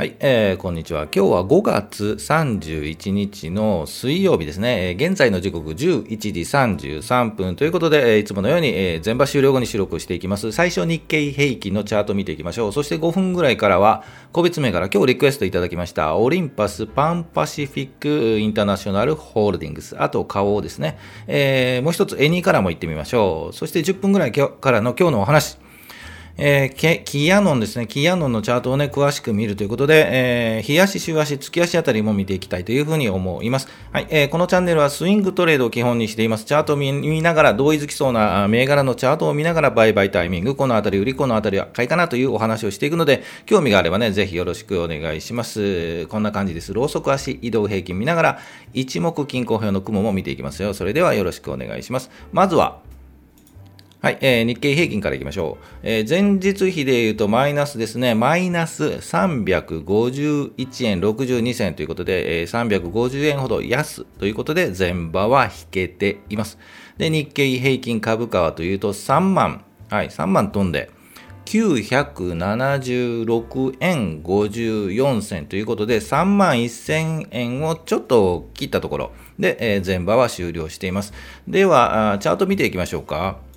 はい、えー、こんにちは。今日は5月31日の水曜日ですね。えー、現在の時刻11時33分ということで、えー、いつものように、えー、全場終了後に収録していきます。最初日経平均のチャート見ていきましょう。そして5分ぐらいからは、個別銘柄、今日リクエストいただきました、オリンパスパンパシフィックインターナショナルホールディングス、あと花王ですね。えー、もう一つ、エニーからも行ってみましょう。そして10分ぐらいからの今日のお話。えー、キーアノンですね、キーアノンのチャートをね、詳しく見るということで、えー、日足、週足、月足あたりも見ていきたいというふうに思います。はい、えー、このチャンネルはスイングトレードを基本にしています。チャートを見ながら、同意づきそうな銘柄のチャートを見ながら、売買タイミング、このあたり売り、このあたりは買いかなというお話をしていくので、興味があればね、ぜひよろしくお願いします。こんな感じです。ローソク足、移動平均見ながら、一目均衡表の雲も見ていきますよ。それではよろしくお願いします。まずは、はい、えー、日経平均からいきましょう。えー、前日比で言うとマイナスですね。マイナス351円62銭ということで、えー、350円ほど安ということで、前場は引けています。で、日経平均株価はというと3万、はい、3万飛んで、976円54銭ということで、3万1000円をちょっと切ったところで、えー、前場は終了しています。では、チャート見ていきましょうか。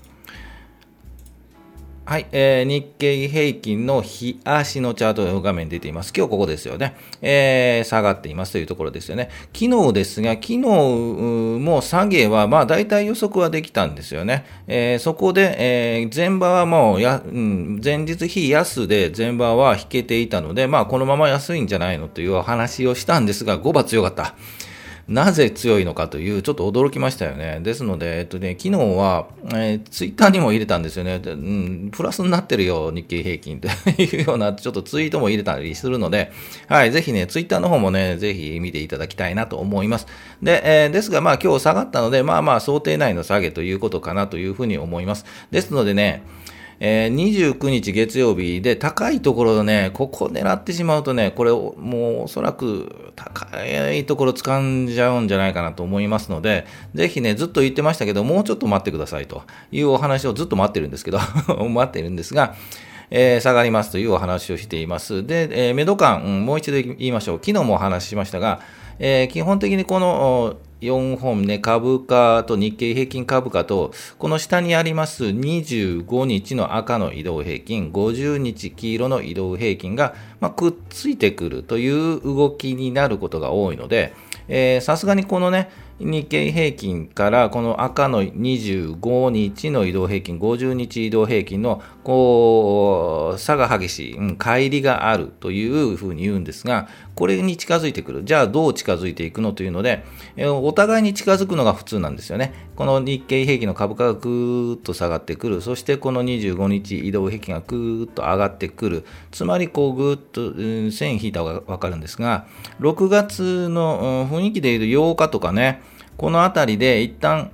はい、えー、日経平均の日足のチャート画面出ています。今日ここですよね。えー、下がっていますというところですよね。昨日ですが、昨日も下げは、まあ大体予測はできたんですよね。えー、そこで、えー、前場はもうや、うん、前日比安で前場は引けていたので、まあこのまま安いんじゃないのというお話をしたんですが、5番強かった。なぜ強いのかという、ちょっと驚きましたよね。ですので、えっとね、昨日は、えー、ツイッターにも入れたんですよね。うん、プラスになってるよ、日経平均というような、ちょっとツイートも入れたりするので、はい、ぜひね、ツイッターの方もね、ぜひ見ていただきたいなと思います。で、えー、ですが、まあ今日下がったので、まあまあ想定内の下げということかなというふうに思います。ですのでね、えー、29日月曜日で高いところね、ここ狙ってしまうとね、これもうおそらく高いところ掴んじゃうんじゃないかなと思いますので、ぜひね、ずっと言ってましたけど、もうちょっと待ってくださいというお話をずっと待ってるんですけど、待ってるんですが、えー、下がりますというお話をしています。で、えー、メド感、うん、もう一度言いましょう。昨日もお話ししましたが、えー、基本的にこの4本ね、株価と日経平均株価と、この下にあります25日の赤の移動平均、50日黄色の移動平均が、まあ、くっついてくるという動きになることが多いので、さすがにこのね、日経平均からこの赤の25日の移動平均、50日移動平均のこう差が激しい、うん、乖離があるというふうに言うんですが、これに近づいてくる。じゃあどう近づいていくのというので、お互いに近づくのが普通なんですよね。この日経平均の株価がぐーっと下がってくる。そしてこの25日移動平均がぐーっと上がってくる。つまりこうぐーっと線引いた方がわかるんですが、6月の雰囲気で言う8日とかね、このあたりで一旦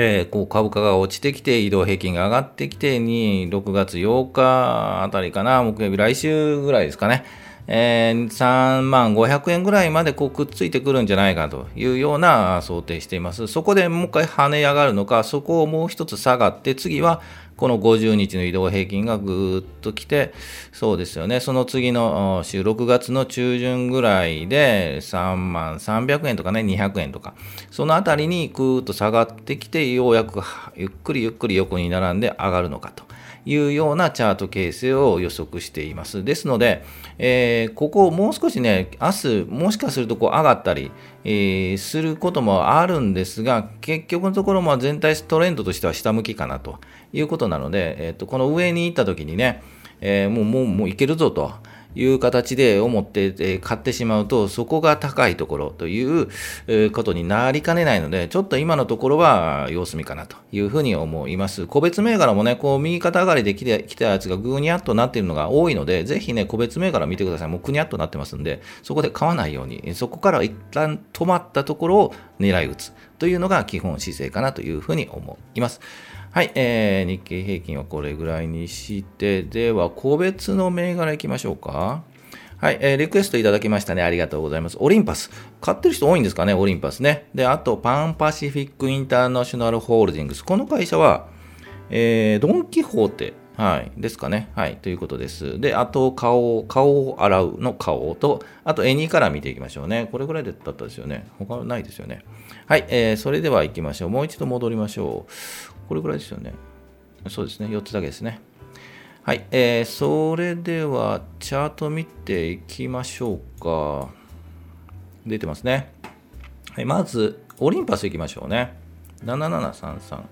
えー、こう株価が落ちてきて、移動平均が上がってきて、に6月8日あたりかな、木曜日、来週ぐらいですかね、えー、3万500円ぐらいまでこうくっついてくるんじゃないかというような想定しています。そこでもう一回跳ね上がるのか、そこをもう一つ下がって、次はこの50日の移動平均がぐーっと来て、そうですよね、その次の週、6月の中旬ぐらいで3万300円とかね、200円とか、そのあたりにぐーっと下がってきて、ようやくゆっくりゆっくり横に並んで上がるのかと。いうようなチャート形成を予測しています。ですので、えー、ここをもう少しね、明日、もしかするとこう上がったり、えー、することもあるんですが、結局のところも全体トレンドとしては下向きかなということなので、えーと、この上に行った時にね、えー、もう、もう、もういけるぞと。いう形で思って、え買ってしまうと、そこが高いところという、ことになりかねないので、ちょっと今のところは様子見かなというふうに思います。個別銘柄もね、こう右肩上がりで来てきたやつがぐにゃっとなっているのが多いので、ぜひね、個別銘柄見てください。もうぐにゃっとなってますんで、そこで買わないように、そこから一旦止まったところを狙い撃つというのが基本姿勢かなというふうに思います。はい、えー、日経平均はこれぐらいにして、では、個別の銘柄いきましょうか。はい、えー、リクエストいただきましたね。ありがとうございます。オリンパス。買ってる人多いんですかね、オリンパスね。で、あと、パンパシフィックインターナショナルホールディングス。この会社は、えー、ドン・キホーテ。はい。ですかね。はい。ということです。で、あと、顔、顔を洗うの顔と、あと、絵2から見ていきましょうね。これぐらいだったですよね。他はないですよね。はい。えー、それでは行きましょう。もう一度戻りましょう。これぐらいですよね。そうですね。4つだけですね。はい。えー、それでは、チャート見ていきましょうか。出てますね。はい。まず、オリンパス行きましょうね。7733。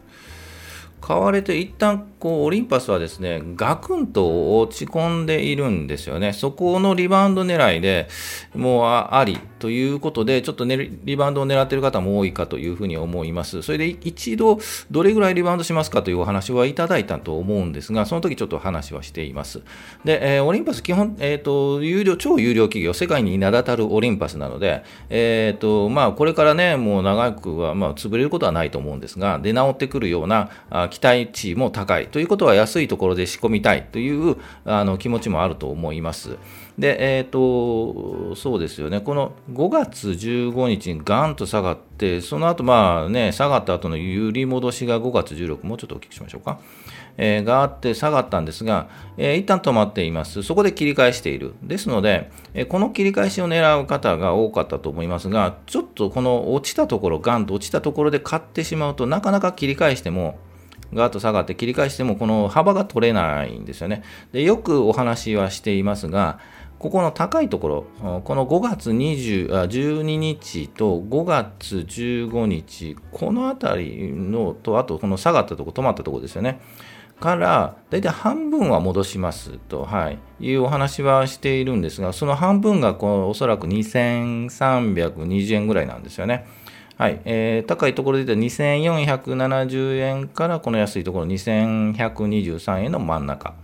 買われて一旦こうオリンパスはですねガクンと落ち込んでいるんですよね。そこのリバウンド狙いでもうありということで、ちょっと、ね、リバウンドを狙っている方も多いかというふうに思います。それで一度どれぐらいリバウンドしますかというお話はいただいたと思うんですが、その時ちょっと話はしています。で、えー、オリンパス基本、えっ、ー、と、有料、超有料企業、世界に名だたるオリンパスなので、えっ、ー、と、まあ、これからね、もう長くは、まあ、潰れることはないと思うんですが、出直ってくるような期待値も高いということは安いところで仕込みたいというあの気持ちもあると思います。で、えっ、ー、と、そうですよね、この5月15日にガンと下がって、その後まあね、下がった後の揺り戻しが5月16、もうちょっとお聞きしましょうか。えー、があって下がったんですが、えー、一旦止まっています。そこで切り返している。ですので、えー、この切り返しを狙う方が多かったと思いますが、ちょっとこの落ちたところ、ガンと落ちたところで買ってしまうとなかなか切り返しても、ガーッと下がって切り返してもこの幅が取れないんですよね。でよくお話はしていますが、ここの高いところ、この5月20あ12日と5月15日、この辺りのと、あとこの下がったところ、止まったところですよね。から、だいたい半分は戻しますと、はい、いうお話はしているんですが、その半分がこのおそらく2320円ぐらいなんですよね。はいえー、高いところで言ったら2470円からこの安いところ2123円の真ん中。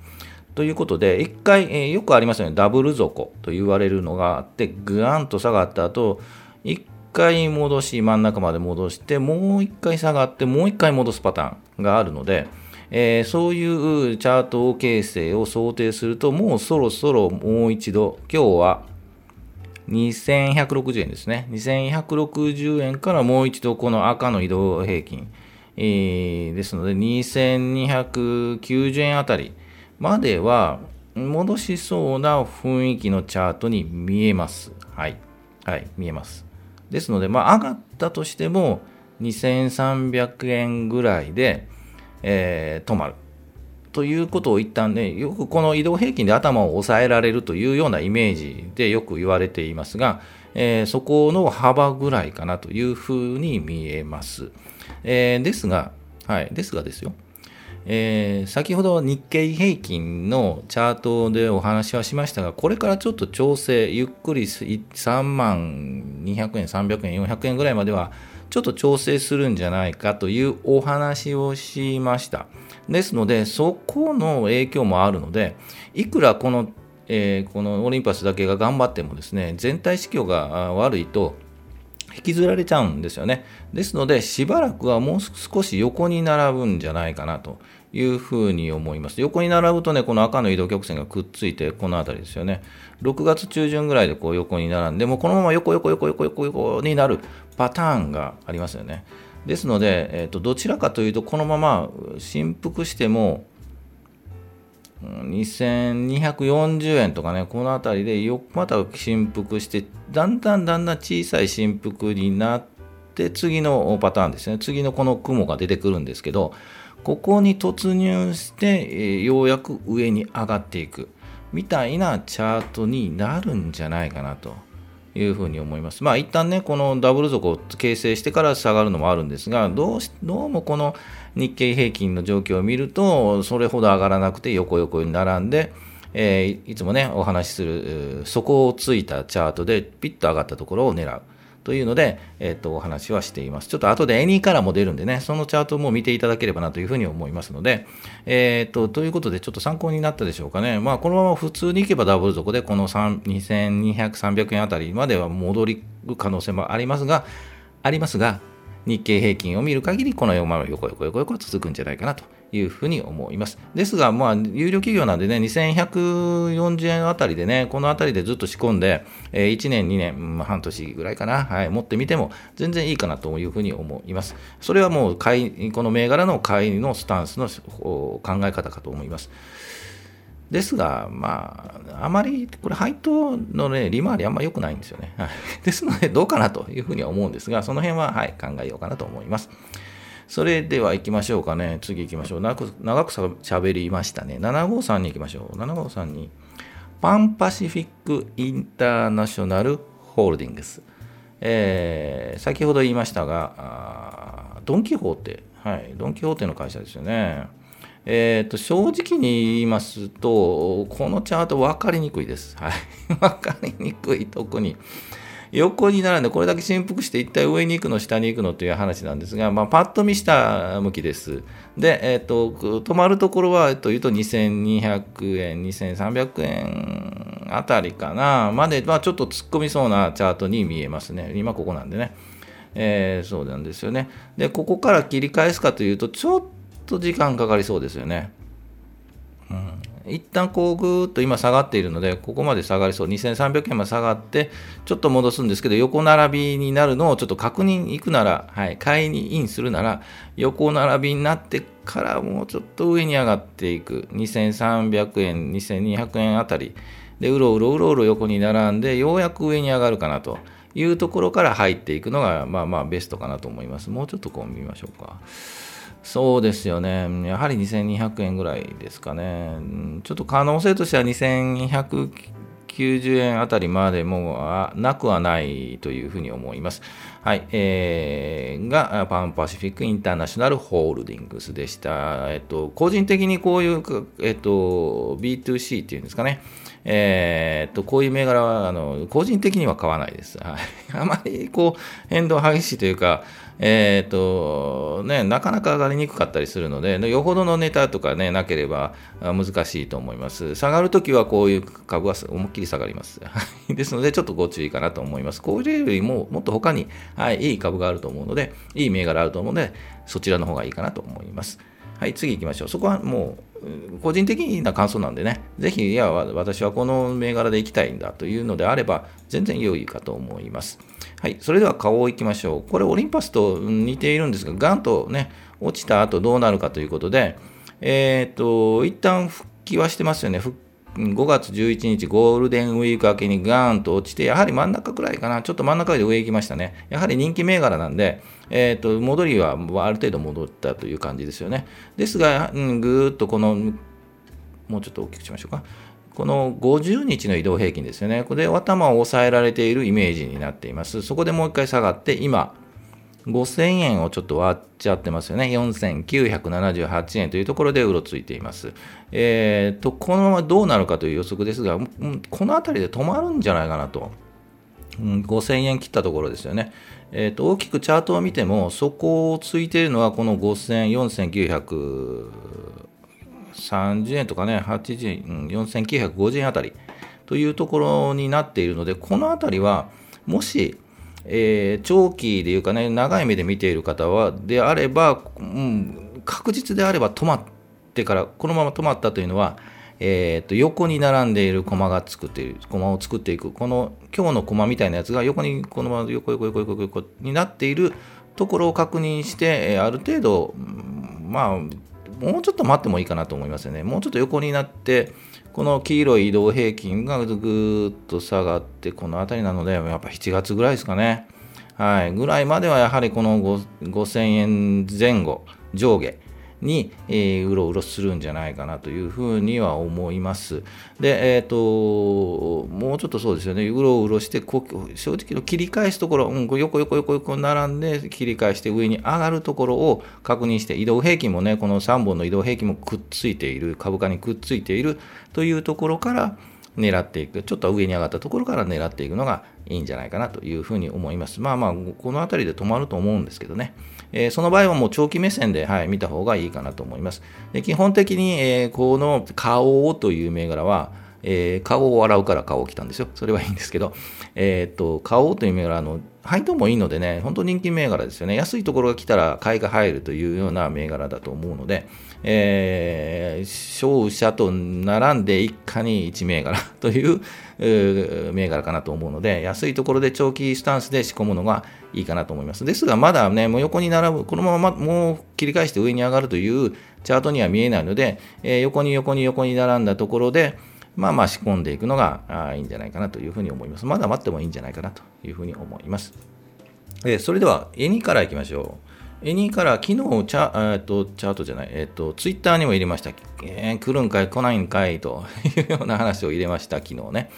ということで、一回、えー、よくありますよね、ダブル底と言われるのがあって、ぐわんと下がった後、一回戻し、真ん中まで戻して、もう一回下がって、もう一回戻すパターンがあるので、えー、そういうチャート形成を想定すると、もうそろそろもう一度、今日は2160円ですね。2160円からもう一度この赤の移動平均、えー、ですので、2290円あたりまでは戻しそうな雰囲気のチャートに見えます。はい。はい、見えます。ですので、まあ、上がったとしても、2300円ぐらいで、えー、止まる。ということを一旦ね、よくこの移動平均で頭を抑えられるというようなイメージでよく言われていますが、えー、そこの幅ぐらいかなというふうに見えます。えー、ですが、はい、ですがですよ。えー、先ほど日経平均のチャートでお話はしましたが、これからちょっと調整、ゆっくり3万200円、300円、400円ぐらいまでは、ちょっと調整するんじゃないかというお話をしました。ですので、そこの影響もあるので、いくらこの、えー、このオリンパスだけが頑張ってもですね、全体指標が悪いと、引きずられちゃうんですよね。ですので、しばらくはもう少し横に並ぶんじゃないかなというふうに思います。横に並ぶとね、この赤の移動曲線がくっついて、この辺りですよね。6月中旬ぐらいでこう横に並んで、もうこのまま横横横横横横になるパターンがありますよね。ですので、えーと、どちらかというと、このまま振幅しても、2240円とかね、この辺りでよまた振幅して、だんだんだんだん小さい振幅になって、次のパターンですね、次のこの雲が出てくるんですけど、ここに突入して、えー、ようやく上に上がっていくみたいなチャートになるんじゃないかなと。いうふうに思います。まあ一旦ね、このダブル底を形成してから下がるのもあるんですが、どうどうもこの日経平均の状況を見ると、それほど上がらなくて横横に並んで、えー、いつもね、お話しする、底をついたチャートでピッと上がったところを狙う。というので、えっ、ー、と、お話はしています。ちょっと後でエニーからも出るんでね、そのチャートも見ていただければなというふうに思いますので、えっ、ー、と、ということで、ちょっと参考になったでしょうかね。まあ、このまま普通に行けばダブル底で、この2200、300円あたりまでは戻る可能性もありますが、ありますが、日経平均を見る限り、このまま横横横横続くんじゃないかなというふうに思います。ですが、まあ、有料企業なんでね、2140円あたりでね、このあたりでずっと仕込んで、え、1年、2年、半年ぐらいかな、はい、持ってみても全然いいかなというふうに思います。それはもう買い、この銘柄の買いのスタンスの考え方かと思います。ですが、まあ、あまり、これ、配当のね、利回りあんま良くないんですよね。ですので、どうかなというふうには思うんですが、その辺は、はい、考えようかなと思います。それでは行きましょうかね。次行きましょう。長く長くしゃべりましたね。753に行きましょう。753に、パンパシフィックインターナショナルホールディングス。えー、先ほど言いましたが、ドン・キホーテ、はい、ドン・キホーテの会社ですよね。えーと、正直に言いますと、このチャート分かりにくいです。はい、分かりにくい、特に。横に並んで、これだけ振幅して、一体上に行くの、下に行くのという話なんですが、まあ、パッと見下向きです。で、え、ー、と、止まるところは、えっと、言うと2200円、2300円あたりかな、まで、まあ、ちょっと突っ込みそうなチャートに見えますね。今ここなんでね。えー、そうなんですよね。で、ここから切り返すかというと、ちょっとと時間かかりそうですよね。うん一旦こうぐーっと今下がっているので、ここまで下がりそう、2300円まで下がって、ちょっと戻すんですけど、横並びになるのをちょっと確認いくなら、はい、買いにインするなら、横並びになってからもうちょっと上に上がっていく、2300円、2200円あたりで、うろうろうろうろ横に並んで、ようやく上に上がるかなというところから入っていくのが、まあまあベストかなと思います。もうちょっとこう見ましょうか。そうですよね。やはり2200円ぐらいですかね。ちょっと可能性としては2290円あたりまでもなくはないというふうに思います。はい。えー、が、パンパシフィックインターナショナルホールディングスでした。えっと、個人的にこういう、えっと、B2C っていうんですかね。えー、っと、こういう銘柄は、あの、個人的には買わないです。はい。あまり、こう、変動激しいというか、えー、と、ね、なかなか上がりにくかったりするので、よほどのネタとかね、なければ難しいと思います。下がるときはこういう株は思いっきり下がります。ですので、ちょっとご注意かなと思います。これよりも、もっと他に、はい、いい株があると思うので、いい銘柄あると思うので、そちらの方がいいかなと思います。はい、次行きましょう。そこはもう、個人的な感想なんでね、ぜひ、いや、私はこの銘柄で行きたいんだというのであれば、全然良いかと思います。はい、それでは顔を行きましょう。これ、オリンパスと似ているんですが、ガンとね、落ちた後どうなるかということで、えっ、ー、と、一旦復帰はしてますよね。5月11日ゴールデンウィーク明けにガーンと落ちて、やはり真ん中くらいかな、ちょっと真ん中で上行きましたね。やはり人気銘柄なんで、えーと、戻りはある程度戻ったという感じですよね。ですが、うん、ぐーっとこの、もうちょっと大きくしましょうか。この50日の移動平均ですよね。これで頭を抑えられているイメージになっています。そこでもう一回下がって、今、5000円をちょっと割っちゃってますよね。4978円というところでうろついています。えー、と、このままどうなるかという予測ですが、この辺りで止まるんじゃないかなと。うん、5000円切ったところですよね。えーと、大きくチャートを見ても、そこをついているのはこの5000、4930円とかね、80円、4950円あたりというところになっているので、このあたりは、もし、えー、長期でいうかね、長い目で見ている方は、であれば、うん、確実であれば止まってから、このまま止まったというのは、えーと、横に並んでいる駒が作っている、駒を作っていく、この今日の駒みたいなやつが横に、このまま横横横横横になっているところを確認して、え、ある程度、まあ、もうちょっと待ってもいいかなと思いますよね。もうちょっと横になって、この黄色い移動平均がぐーっと下がって、この辺りなので、やっぱ7月ぐらいですかね。はい。ぐらいまではやはりこの5000円前後、上下に、えー、うろうろするんじゃないかなというふうには思います。で、えっ、ー、と、もうちょっとそうですよね、うろうろして、こ正直の切り返すところ、うん、横横横横並んで切り返して上に上がるところを確認して、移動平均もね、この3本の移動平均もくっついている、株価にくっついているというところから、狙っていく、ちょっと上に上がったところから狙っていくのがいいんじゃないかなというふうに思います。まあまあ、この辺りで止まると思うんですけどね。えー、その場合はもう長期目線で、はい、見た方がいいかなと思います。で基本的に、えー、この顔という銘柄は、えー、顔を洗うから顔を着たんですよ。それはいいんですけど、えっ、と、顔という銘柄の、配当もいいのでね、本当人気銘柄ですよね。安いところが来たら買いが入るというような銘柄だと思うので、えー、勝者と並んで一家に1銘柄という銘柄かなと思うので、安いところで長期スタンスで仕込むのがいいかなと思います。ですが、まだね、もう横に並ぶ、このままもう切り返して上に上がるというチャートには見えないので、えー、横に横に横に並んだところで、まあまあ仕込んでいくのがいいんじゃないかなというふうに思います。まだ待ってもいいんじゃないかなというふうに思います。えー、それでは、エニからいきましょう。エニーから昨日チャ,、えー、とチャートじゃない、えーと、ツイッターにも入れました、えー、来るんかい、来ないんかい？というような話を入れました、昨日ね。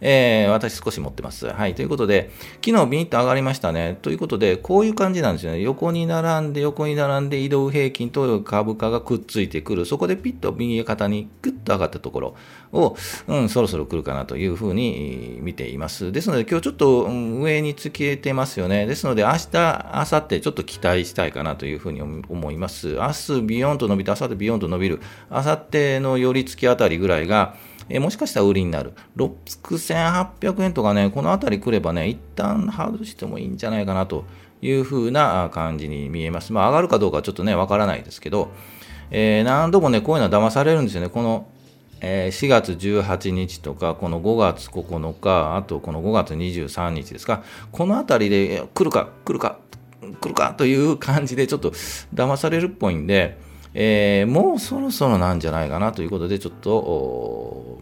えー、私少し持ってます。はい。ということで、昨日ビニッと上がりましたね。ということで、こういう感じなんですよね。横に並んで、横に並んで移動平均と株価がくっついてくる。そこでピッと右肩にグッと上がったところを、うん、そろそろ来るかなというふうに見ています。ですので、今日ちょっと上につけてますよね。ですので、明日、明後日ちょっと期待したいかなというふうに思います。明日ビヨンと伸びて、明後日ビヨンと伸びる。明後日の寄り付きあたりぐらいが、えー、もしかしたら売りになる。6800円とかね、このあたり来ればね、一旦ハードしてもいいんじゃないかなというふうな感じに見えます。まあ、上がるかどうかちょっとね、わからないですけど、えー、何度もね、こういうのは騙されるんですよね。この、えー、4月18日とか、この5月9日、あとこの5月23日ですか、このあたりで来るか、来るか、来るかという感じでちょっと騙されるっぽいんで、えー、もうそろそろなんじゃないかなということで、ちょっと、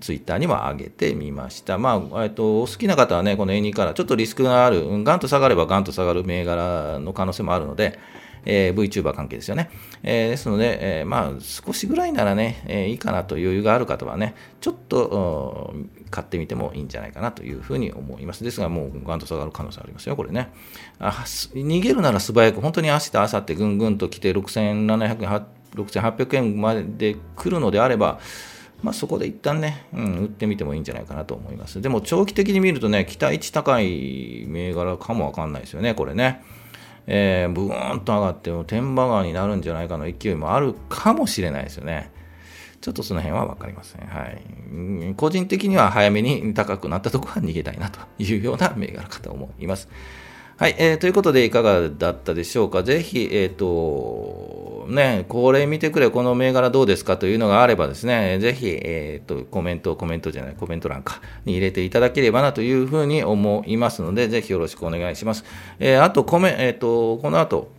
ツイッターにも上げてみました。まあ、えっと、お好きな方はね、この A2 からちょっとリスクがある、ガンと下がればガンと下がる銘柄の可能性もあるので、えー、VTuber 関係ですよね。えー、ですので、えー、まあ、少しぐらいならね、えー、いいかなと余裕がある方はね、ちょっと買ってみてもいいんじゃないかなというふうに思います。ですが、もうガンと下がる可能性ありますよ、これね。あ逃げるなら素早く、本当に明日、明後日ぐんぐんと来て6700円、6800円まで来るのであれば、まあ、そこで一旦ね、うん、売ってみてもいいんじゃないかなと思います。でも長期的に見るとね、期待値高い銘柄かもわかんないですよね、これね。えー、ブーンと上がっても天馬川になるんじゃないかの勢いもあるかもしれないですよね。ちょっとその辺は分かりません。はい。個人的には早めに高くなったところは逃げたいなというような銘柄かと思います。はい、えー、ということでいかがだったでしょうか。ぜひ、えっ、ー、と、ね、これ見てくれ、この銘柄どうですかというのがあればですね、ぜひ、えっ、ー、と、コメント、コメントじゃない、コメント欄か、に入れていただければなというふうに思いますので、ぜひよろしくお願いします。えー、あと、コメ、えっ、と、この後、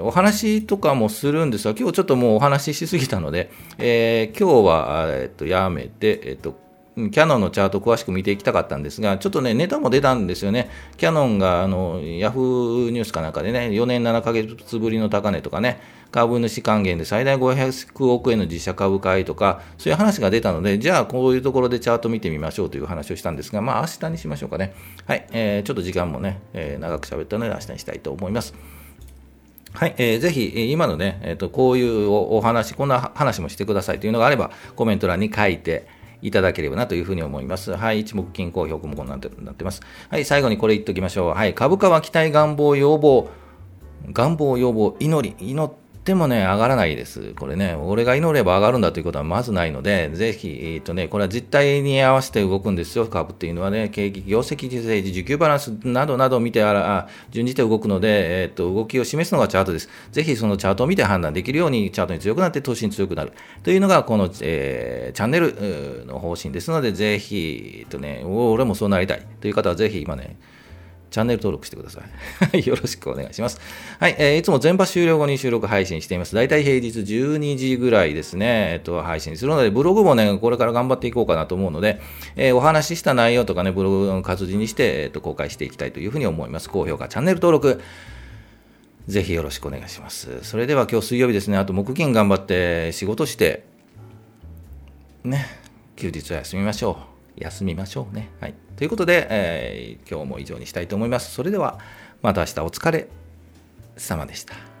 お話とかもするんですが、今日ちょっともうお話ししすぎたので、えー、今日は、えっと、やめて、えっと、キャノンのチャート詳しく見ていきたかったんですが、ちょっとね、ネタも出たんですよね。キャノンが、あの、ヤフーニュースかなんかでね、4年7ヶ月ぶりの高値とかね、株主還元で最大500億円の自社株買いとか、そういう話が出たので、じゃあこういうところでチャート見てみましょうという話をしたんですが、まあ明日にしましょうかね。はい、えー、ちょっと時間もね、えー、長く喋ったので明日にしたいと思います。はい、えー、ぜひ、今のね、えっ、ー、と、こういうお話、こんな話もしてくださいというのがあれば、コメント欄に書いて、いただければなというふうに思います。はい、一目均衡表もこにななってます。はい、最後にこれ言っておきましょう。はい、株価は期待願望要望、願望要望、祈り、祈ってってもね、上がらないです。これね、俺が祈れば上がるんだということはまずないので、ぜひ、えっ、ー、とね、これは実態に合わせて動くんですよ、株っていうのはね、景気、業績実政治、需給バランスなどなどを見てあら、順じて動くので、えっ、ー、と、動きを示すのがチャートです。ぜひそのチャートを見て判断できるように、チャートに強くなって投資に強くなる。というのが、この、えー、チャンネルの方針ですので、ぜひ、えっとね、俺もそうなりたいという方はぜひ今ね、チャンネル登録してください。よろしくお願いします。はい、えー、いつも全場終了後に収録配信しています。だいたい平日12時ぐらいですね、えっと、配信するので、ブログもね、これから頑張っていこうかなと思うので、えー、お話しした内容とかね、ブログの活字にして、えっと、公開していきたいというふうに思います。高評価、チャンネル登録、ぜひよろしくお願いします。それでは今日水曜日ですね、あと木金頑張って仕事して、ね、休日は休みましょう。休みましょうね。はい。ということで、えー、今日も以上にしたいと思います。それでは、また明日お疲れ様でした。